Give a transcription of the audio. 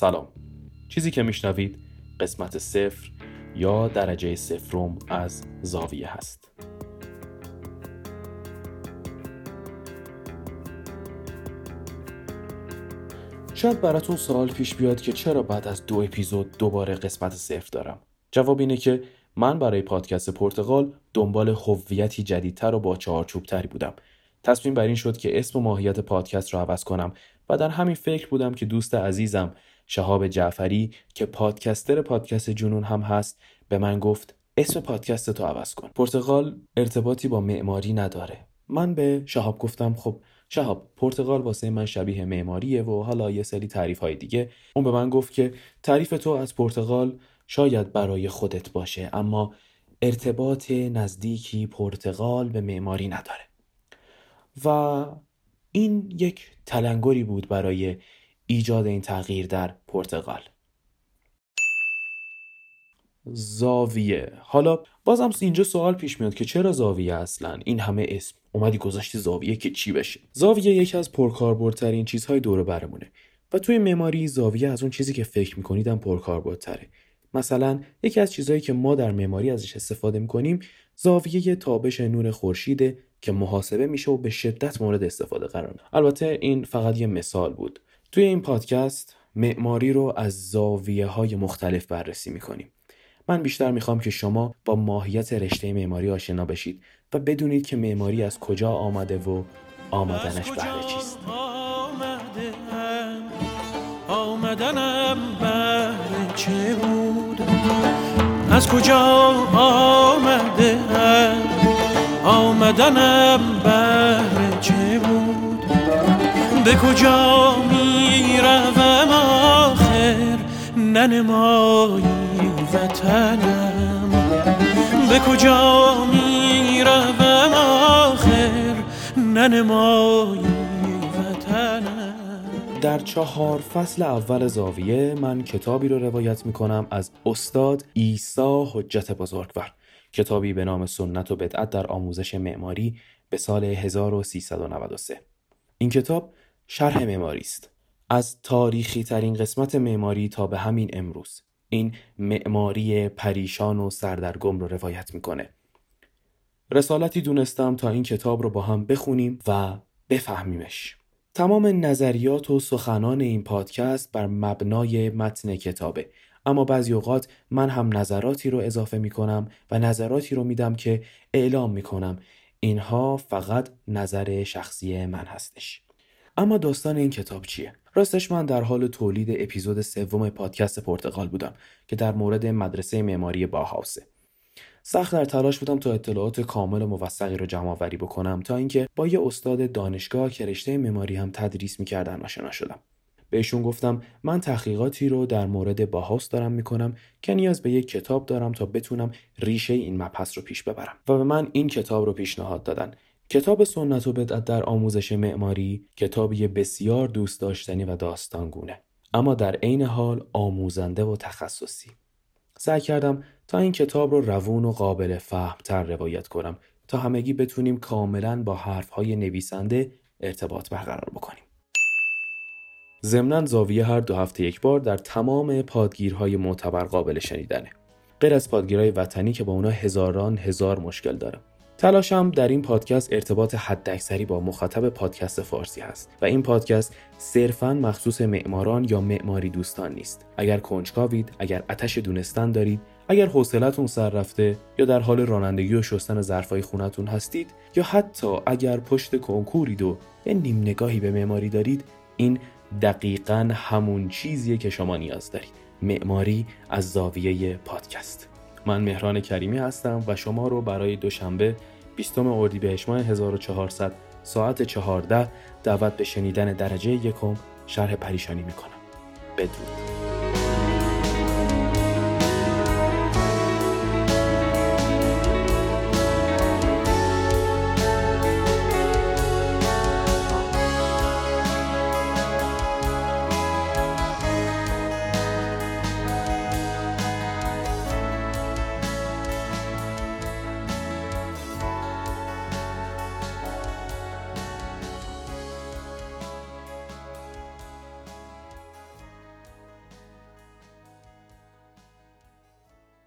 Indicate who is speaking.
Speaker 1: سلام. چیزی که میشنوید قسمت صفر یا درجه صفرم از زاویه هست. شاید براتون سوال پیش بیاد که چرا بعد از دو اپیزود دوباره قسمت صفر دارم. جواب اینه که من برای پادکست پرتغال دنبال هویتی جدیدتر و با چارچوبتری بودم. تصمیم بر این شد که اسم و ماهیت پادکست رو عوض کنم و در همین فکر بودم که دوست عزیزم شهاب جعفری که پادکستر پادکست جنون هم هست به من گفت اسم پادکست تو عوض کن. پرتغال ارتباطی با معماری نداره. من به شهاب گفتم خب شهاب پرتغال واسه من شبیه معماریه و حالا یه سری تعریف های دیگه. اون به من گفت که تعریف تو از پرتغال شاید برای خودت باشه اما ارتباط نزدیکی پرتغال به معماری نداره. و این یک تلنگری بود برای ایجاد این تغییر در پرتغال. زاویه. حالا بازم اینجا سوال پیش میاد که چرا زاویه اصلا؟ این همه اسم. اومدی گذاشتی زاویه که چی بشه؟ زاویه یکی از پرکاربردترین چیزهای دور برمونه. و توی معماری زاویه از اون چیزی که فکر میکنیدم پرکاربردتره. مثلا یکی از چیزهایی که ما در معماری ازش استفاده می‌کنیم زاویه تابش نور خورشیده که محاسبه میشه و به شدت مورد استفاده قرار البته این فقط یه مثال بود. توی این پادکست معماری رو از زاویه های مختلف بررسی می‌کنیم. من بیشتر می‌خوام که شما با ماهیت رشته معماری آشنا بشید و بدونید که معماری از کجا آمده و آمدنش بهره چیست.
Speaker 2: آمدنم بهره چه بود؟ از کجا آمده آمدنم بهره چه بود؟ به کجا می‌روم آخر؟ ننمایی وطنم. به کجا می‌روم آخر؟ ننمایی وطنم.
Speaker 1: در چهار فصل اول زاویه من کتابی رو روایت می کنم از استاد ایسا حجت بزرگوار. کتابی به نام سنت و بدعت در آموزش معماری به سال 1393 این کتاب شرح معماری است. از تاریخی ترین قسمت معماری تا به همین امروز. این معماری پریشان و سردرگم رو روایت می‌کنه. رسالتی دونستم تا این کتاب رو با هم بخونیم و بفهمیمش. تمام نظریات و سخنان این پادکست بر مبنای متن کتابه. اما بعضی اوقات من هم نظراتی رو اضافه می کنم و نظراتی رو میدم که اعلام می کنم اینها فقط نظر شخصی من هستش. اما داستان این کتاب چیه؟ راستش من در حال تولید اپیزود سوم پادکست پرتغال بودم که در مورد مدرسه معماری باهاوسه. سخت در تلاش بودم تا اطلاعات کامل و موثقی رو جمع آوری بکنم تا اینکه با یه استاد دانشگاه که رشته معماری هم تدریس می‌کردن آشنا شدم. بهشون گفتم من تحقیقاتی رو در مورد باهاوس دارم می‌کنم که نیاز به یک کتاب دارم تا بتونم ریشه این مبحث رو پیش ببرم و به من این کتاب رو پیشنهاد دادن کتاب سنت و بدعت در آموزش معماری کتابی بسیار دوست داشتنی و داستانگونه. اما در عین حال آموزنده و تخصصی. سعی کردم تا این کتاب رو روون و قابل فهمتر روایت کنم تا همگی بتونیم کاملا با حرفهای نویسنده ارتباط برقرار بکنیم. ضمنا زاویه هر دو هفته یک بار در تمام پادگیرهای معتبر قابل شنیدنه. غیر از پادگیرهای وطنی که با اونا هزاران هزار مشکل دارم. تلاشم در این پادکست ارتباط حداکثری با مخاطب پادکست فارسی هست و این پادکست صرفا مخصوص معماران یا معماری دوستان نیست. اگر کنجکاوید اگر اتش دونستن دارید اگر حوصلتون سر رفته یا در حال رانندگی و شستن ظرفای خونتون هستید یا حتی اگر پشت کنکورید و یه نیم نگاهی به معماری دارید این دقیقا همون چیزیه که شما نیاز دارید. معماری از زاویه پادکست. من مهران کریمی هستم و شما رو برای دوشنبه 20 اردیبهشت ماه 1400 ساعت 14 دعوت به شنیدن درجه یکم شرح پریشانی می‌کنم. بدرود.